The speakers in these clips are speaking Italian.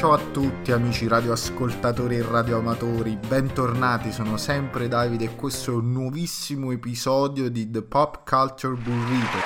Ciao a tutti amici radioascoltatori e radioamatori, bentornati, sono sempre Davide e questo è un nuovissimo episodio di The Pop Culture Burrito.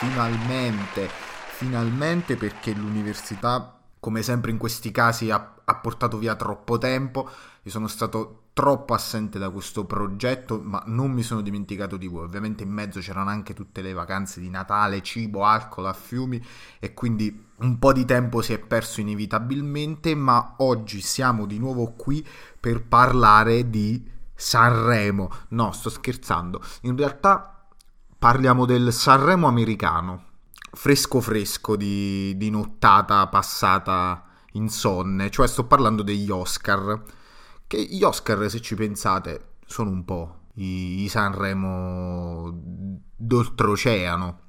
Finalmente, finalmente perché l'università, come sempre in questi casi, ha, ha portato via troppo tempo, io sono stato troppo assente da questo progetto, ma non mi sono dimenticato di voi. Ovviamente in mezzo c'erano anche tutte le vacanze di Natale, cibo, alcol a fiumi e quindi un po' di tempo si è perso inevitabilmente, ma oggi siamo di nuovo qui per parlare di Sanremo. No, sto scherzando. In realtà parliamo del Sanremo americano, fresco fresco di, di nottata passata insonne, cioè sto parlando degli Oscar che gli Oscar, se ci pensate, sono un po' i, i Sanremo d'oltreoceano.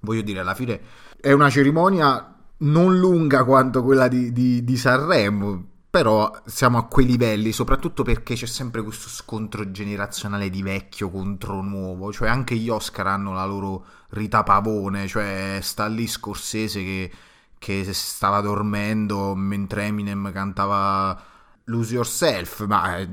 Voglio dire, alla fine è una cerimonia non lunga quanto quella di, di, di Sanremo, però siamo a quei livelli, soprattutto perché c'è sempre questo scontro generazionale di vecchio contro nuovo, cioè anche gli Oscar hanno la loro Rita Pavone, cioè sta lì Scorsese che, che stava dormendo mentre Eminem cantava Lose Yourself, ma eh,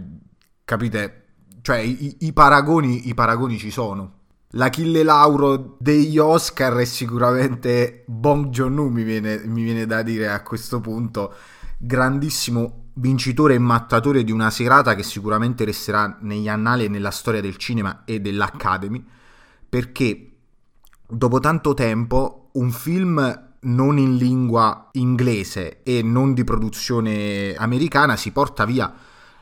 capite, cioè i, i, paragoni, i paragoni ci sono. L'Achille Lauro degli Oscar è sicuramente Bong Joon-ho, mi viene, mi viene da dire a questo punto, grandissimo vincitore e mattatore di una serata che sicuramente resterà negli annali e nella storia del cinema e dell'Academy, perché dopo tanto tempo un film non in lingua inglese e non di produzione americana si porta via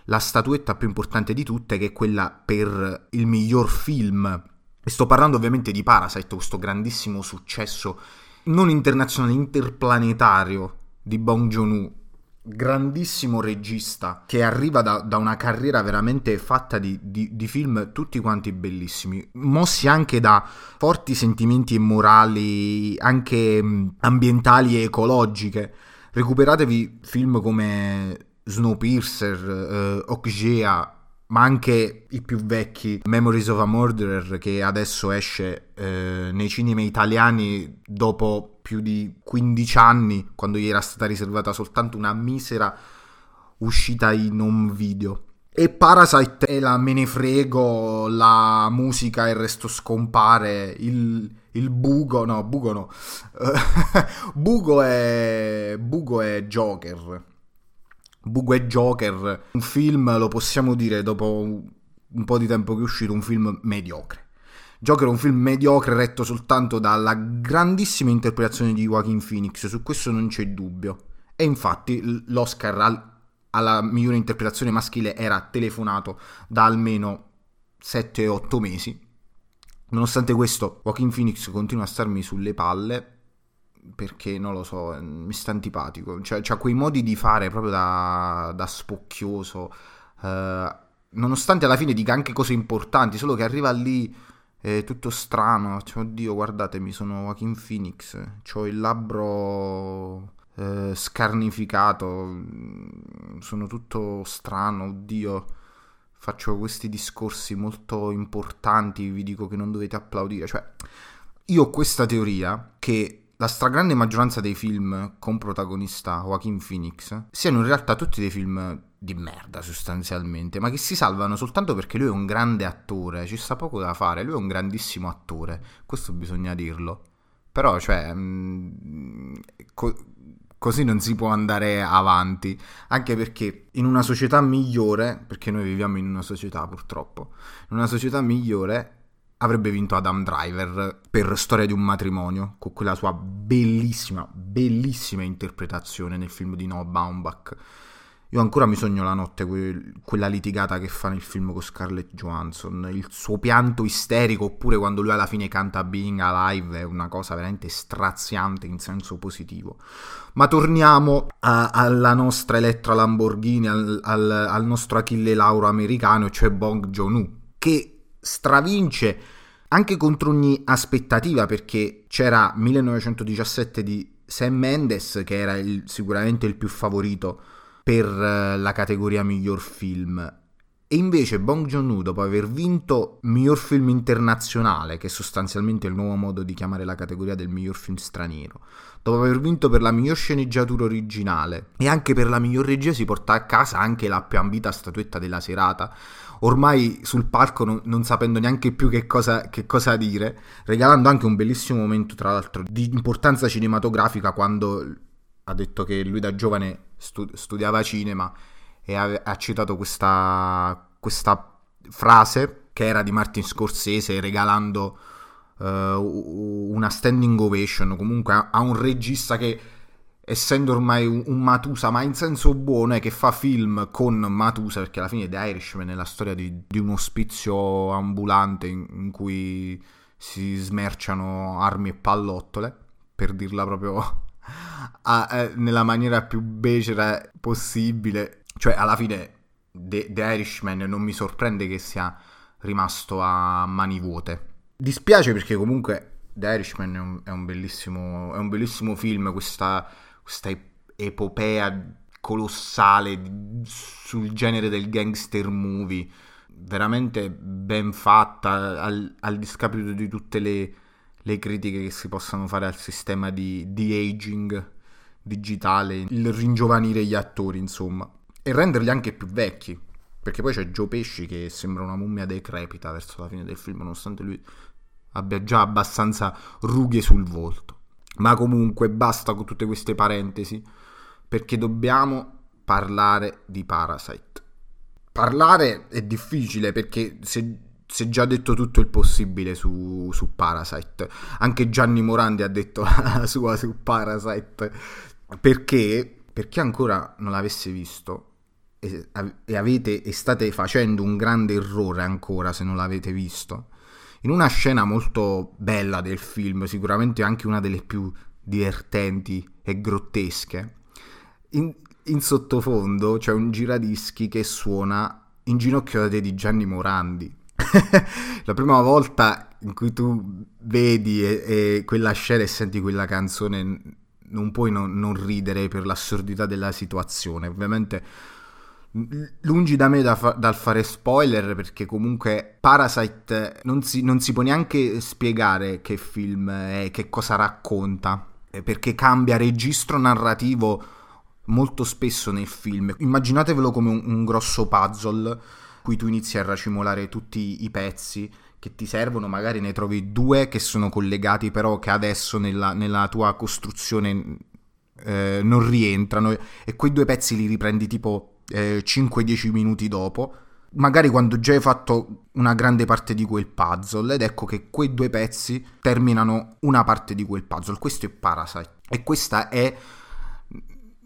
la statuetta più importante di tutte che è quella per il miglior film. E sto parlando ovviamente di Parasite, questo grandissimo successo non internazionale, interplanetario di Bong Joon-ho grandissimo regista che arriva da, da una carriera veramente fatta di, di, di, film tutti quanti bellissimi, mossi anche da forti sentimenti morali, anche ambientali e ecologiche. Recuperatevi film come Snowpiercer, eh, Okja, ma anche i più vecchi Memories of a Murderer che adesso esce eh, nei cinema italiani dopo più di 15 anni quando gli era stata riservata soltanto una misera uscita in home video. E Parasite è la me ne frego, la musica e il resto scompare, il, il bugo, no, bugo no, bugo è, bugo è Joker, Bugo e Joker, un film, lo possiamo dire dopo un po' di tempo che è uscito, un film mediocre. Joker è un film mediocre retto soltanto dalla grandissima interpretazione di Joaquin Phoenix, su questo non c'è dubbio. E infatti l'Oscar al, alla migliore interpretazione maschile era telefonato da almeno 7-8 mesi. Nonostante questo, Joaquin Phoenix continua a starmi sulle palle perché non lo so, mi sta antipatico. Cioè, c'ha quei modi di fare proprio da, da spocchioso. Uh, nonostante alla fine dica anche cose importanti, solo che arriva lì è tutto strano. Cioè, oddio, guardatemi, sono Joaquin Phoenix. Ho il labbro eh, scarnificato. Sono tutto strano, oddio. Faccio questi discorsi molto importanti. Vi dico che non dovete applaudire. Cioè, io ho questa teoria che la stragrande maggioranza dei film con protagonista Joaquin Phoenix siano in realtà tutti dei film di merda sostanzialmente, ma che si salvano soltanto perché lui è un grande attore, ci sta poco da fare, lui è un grandissimo attore, questo bisogna dirlo. Però, cioè, mh, mm, co- così non si può andare avanti, anche perché in una società migliore, perché noi viviamo in una società purtroppo, in una società migliore avrebbe vinto Adam Driver per Storia di un matrimonio, con quella sua bellissima, bellissima interpretazione nel film di Noah Baumbach. Io ancora mi sogno la notte, que- quella litigata che fa nel film con Scarlett Johansson, il suo pianto isterico, oppure quando lui alla fine canta Being Alive, è una cosa veramente straziante in senso positivo. Ma torniamo a- alla nostra Elettra Lamborghini, al-, al-, al nostro Achille Lauro americano, cioè Bong Joon-ho, che stravince anche contro ogni aspettativa perché c'era 1917 di Sam Mendes che era il, sicuramente il più favorito per uh, la categoria miglior film E invece Bong Joon-ho, dopo aver vinto miglior film internazionale, che è sostanzialmente il nuovo modo di chiamare la categoria del miglior film straniero, dopo aver vinto per la miglior sceneggiatura originale e anche per la miglior regia, si porta a casa anche la più ambita statuetta della serata, ormai sul palco non, non sapendo neanche più che cosa, che cosa, dire, regalando anche un bellissimo momento, tra l'altro, di importanza cinematografica quando ha detto che lui da giovane stu- studiava cinema e ha, ha citato questa, questa, frase che era di Martin Scorsese regalando uh, una standing ovation comunque a, a, un regista che essendo ormai un, un, Matusa ma in senso buono è che fa film con Matusa perché alla fine The Irishman è la storia di, di un ospizio ambulante in, in cui si smerciano armi e pallottole per dirla proprio a, eh, nella maniera più becera possibile cioè, alla fine, The, The Irishman non mi sorprende che sia rimasto a mani vuote. Dispiace perché comunque The Irishman è un, è un, bellissimo, è un bellissimo, film, questa, questa epopea colossale sul genere del gangster movie, veramente ben fatta, al, al discapito di tutte le, le, critiche che si possano fare al sistema di, di aging digitale, il ringiovanire gli attori, insomma e renderli anche più vecchi. Perché poi c'è Joe Pesci che sembra una mummia decrepita verso la fine del film, nonostante lui abbia già abbastanza rughe sul volto. Ma comunque basta con tutte queste parentesi, perché dobbiamo parlare di Parasite. Parlare è difficile perché si è già detto tutto il possibile su, su, Parasite. Anche Gianni Morandi ha detto la sua su Parasite. Perché, per chi ancora non l'avesse visto, e, avete, e state facendo un grande errore ancora se non l'avete visto, in una scena molto bella del film, sicuramente anche una delle più divertenti e grottesche, in, in sottofondo c'è un giradischi che suona Inginocchiate di Gianni Morandi. la prima volta in cui tu vedi e, e quella scena e senti quella canzone non puoi non, non ridere per l'assurdità della situazione. Ovviamente Lungi da me da fa- dal fare spoiler perché comunque Parasite non si, non si, può neanche spiegare che film è, che cosa racconta, eh, perché cambia registro narrativo molto spesso nel film. Immaginatevelo come un, un grosso puzzle cui tu inizi a racimolare tutti i pezzi che ti servono, magari ne trovi due che sono collegati però che adesso nella, nella tua costruzione eh, non rientrano e quei due pezzi li riprendi tipo eh, 5-10 minuti dopo, magari quando già hai fatto una grande parte di quel puzzle ed ecco che quei due pezzi terminano una parte di quel puzzle. Questo è Parasite e questa è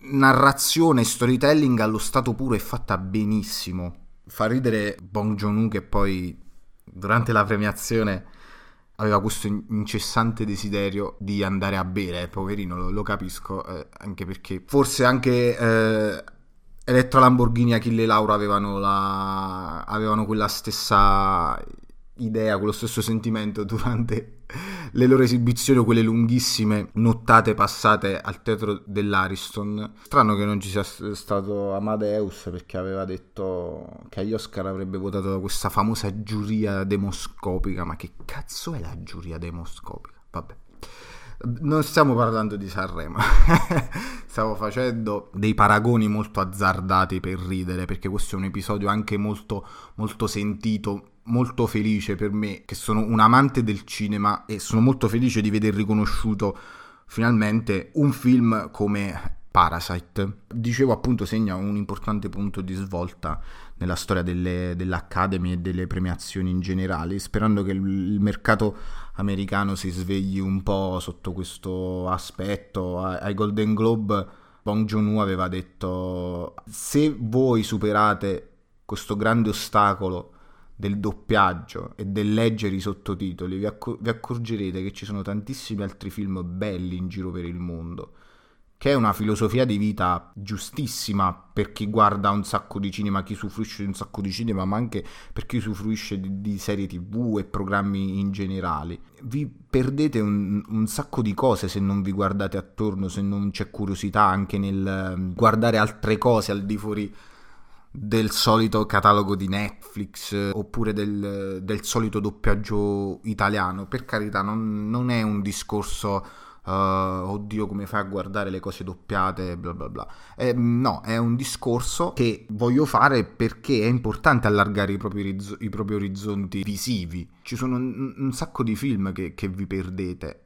narrazione, storytelling allo stato puro e fatta benissimo. Fa ridere Bong Joon-ho che poi durante la premiazione aveva questo incessante desiderio di andare a bere, poverino, lo, lo capisco, eh, anche perché forse anche eh, Elettra Lamborghini e Achille Laura avevano, la... avevano quella stessa idea, quello stesso sentimento durante le loro esibizioni o quelle lunghissime nottate passate al teatro dell'Ariston. Strano che non ci sia stato Amadeus perché aveva detto che agli Oscar avrebbe votato questa famosa giuria demoscopica, ma che cazzo è la giuria demoscopica? Vabbè non stiamo parlando di Sanremo, stiamo facendo dei paragoni molto azzardati per ridere, perché questo è un episodio anche molto, molto sentito, molto felice per me, che sono un amante del cinema e sono molto felice di veder riconosciuto finalmente un film come Parasite. Dicevo appunto segna un importante punto di svolta nella storia delle, dell'Academy e delle premiazioni in generale, sperando che il mercato americano si svegli un po' sotto questo aspetto. Ai Golden Globe Bong Joon-ho aveva detto se voi superate questo grande ostacolo del doppiaggio e del leggere i sottotitoli, vi, accor- vi accorgerete che ci sono tantissimi altri film belli in giro per il mondo che è una filosofia di vita giustissima per chi guarda un sacco di cinema, chi usufruisce di un sacco di cinema, ma anche per chi usufruisce di, di serie tv e programmi in generale. Vi perdete un, un, sacco di cose se non vi guardate attorno, se non c'è curiosità anche nel ehm, guardare altre cose al di fuori del solito catalogo di Netflix oppure del, del solito doppiaggio italiano. Per carità, non, non è un discorso uh, oddio come fai a guardare le cose doppiate, bla bla bla. Eh, no, è un discorso che voglio fare perché è importante allargare i propri, rizzo- i propri orizzonti visivi. Ci sono un, un sacco di film che, che vi perdete.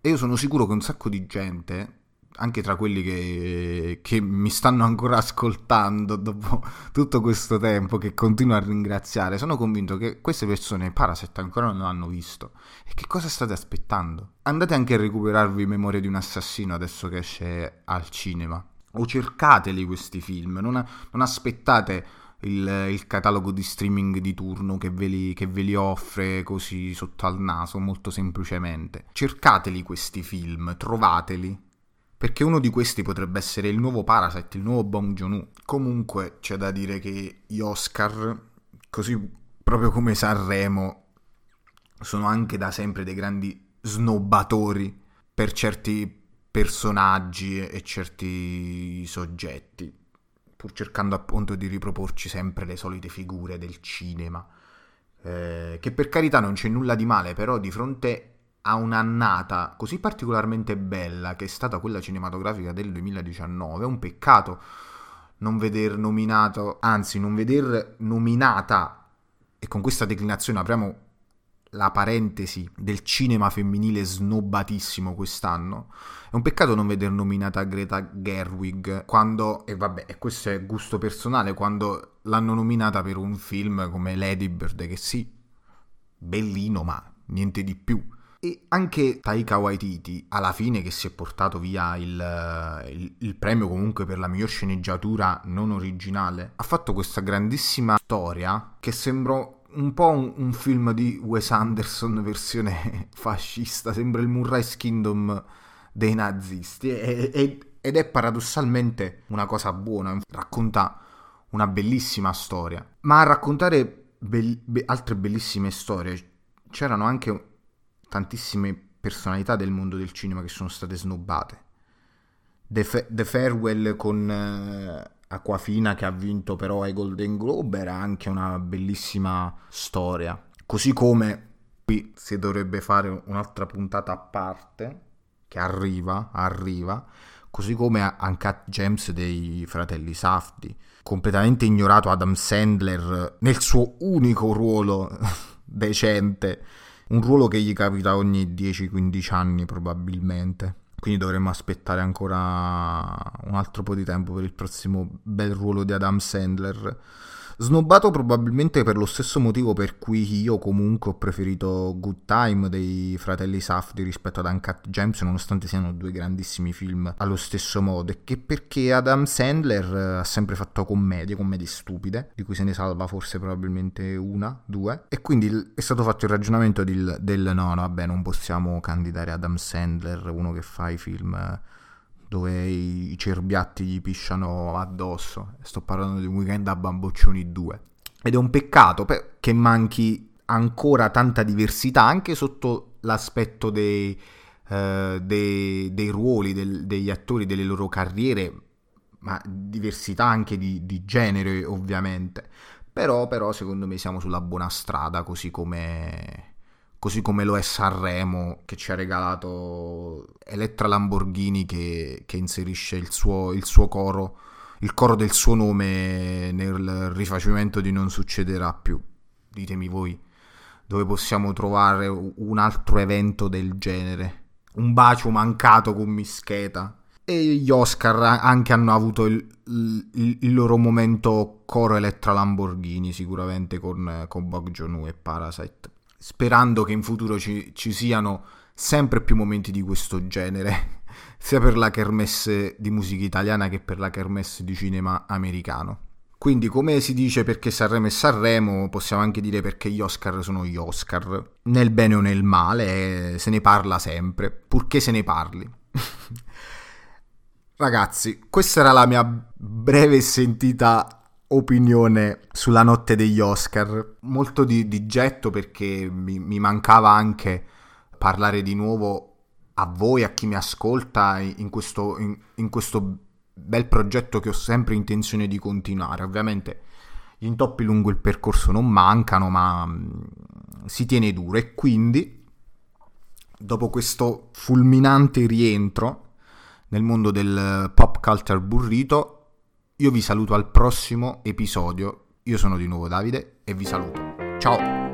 E io sono sicuro che un sacco di gente anche tra quelli che, che, mi stanno ancora ascoltando dopo tutto questo tempo, che continuo a ringraziare, sono convinto che queste persone Parasite ancora non l'hanno visto. E che cosa state aspettando? Andate anche a recuperarvi Memoria di un assassino adesso che esce al cinema. O cercateli questi film, non, non aspettate il, il, catalogo di streaming di turno che ve, li, che ve li offre così sotto al naso, molto semplicemente. Cercateli questi film, trovateli perché uno di questi potrebbe essere il nuovo Parasite, il nuovo Bong Joon-ho. Comunque c'è da dire che gli Oscar, così proprio come Sanremo, sono anche da sempre dei grandi snobbatori per certi personaggi e certi soggetti, pur cercando appunto di riproporci sempre le solite figure del cinema. Eh, che per carità non c'è nulla di male, però di fronte a un'annata così particolarmente bella che è stata quella cinematografica del 2019, è un peccato non veder nominato, anzi non veder nominata, e con questa declinazione apriamo la parentesi del cinema femminile snobbatissimo quest'anno. È un peccato non veder nominata Greta Gerwig quando, e vabbè, e questo è gusto personale, quando l'hanno nominata per un film come Lady Bird, che sì, bellino, ma niente di più. E anche Taika Waititi, alla fine che si è portato via il, il, il, premio comunque per la miglior sceneggiatura non originale, ha fatto questa grandissima storia che sembra un po' un, un film di Wes Anderson versione fascista, sembra il Murray's Kingdom dei nazisti. E, e, ed è paradossalmente una cosa buona, racconta una bellissima storia, ma a raccontare be- be- altre bellissime storie c'erano anche tantissime personalità del mondo del cinema che sono state snobbate. The, Fa- The Farewell con uh, Aquafina che ha vinto però ai Golden Globe era anche una bellissima storia. Così come qui si dovrebbe fare un'altra puntata a parte che arriva, arriva, così come Uncut Gems dei fratelli Safdi. Completamente ignorato Adam Sandler nel suo unico ruolo decente un ruolo che gli capita ogni 10-15 anni probabilmente. Quindi dovremmo aspettare ancora un altro po' di tempo per il prossimo bel ruolo di Adam Sandler. Snobbato probabilmente per lo stesso motivo per cui io comunque ho preferito Good Time dei fratelli Safdi rispetto ad Uncut Gems, nonostante siano due grandissimi film allo stesso modo, e che perché Adam Sandler eh, ha sempre fatto commedie, commedie stupide, di cui se ne salva forse probabilmente una, due, e quindi è stato fatto il ragionamento del, del no, no, vabbè, non possiamo candidare Adam Sandler, uno che fa i film dove i cerbiatti gli pisciano addosso. Sto parlando di un weekend a bamboccioni 2. Ed è un peccato che manchi ancora tanta diversità anche sotto l'aspetto dei, uh, dei, dei ruoli del, degli attori, delle loro carriere, ma diversità anche di, di genere ovviamente. Però, però secondo me siamo sulla buona strada, così come così come lo è Sanremo che ci ha regalato Elettra Lamborghini che, che inserisce il suo, il suo, coro, il coro del suo nome nel rifacimento di Non succederà più. Ditemi voi dove possiamo trovare un altro evento del genere. Un bacio mancato con Mischeta. E gli Oscar anche hanno avuto il, il, il loro momento coro Elettra Lamborghini, sicuramente con, con Bog Joon-ho e Parasite sperando che in futuro ci, ci siano sempre più momenti di questo genere, sia per la kermesse di musica italiana che per la kermesse di cinema americano. Quindi, come si dice perché Sanremo è Sanremo, possiamo anche dire perché gli Oscar sono gli Oscar. Nel bene o nel male, se ne parla sempre, purché se ne parli. Ragazzi, questa era la mia breve sentita opinione sulla notte degli Oscar, molto di, di getto perché mi, mi, mancava anche parlare di nuovo a voi, a chi mi ascolta in questo, in, in questo bel progetto che ho sempre intenzione di continuare. Ovviamente gli intoppi lungo il percorso non mancano, ma mm, si tiene duro e quindi dopo questo fulminante rientro nel mondo del pop culture burrito, io vi saluto al prossimo episodio. Io sono di nuovo Davide e vi saluto. Ciao!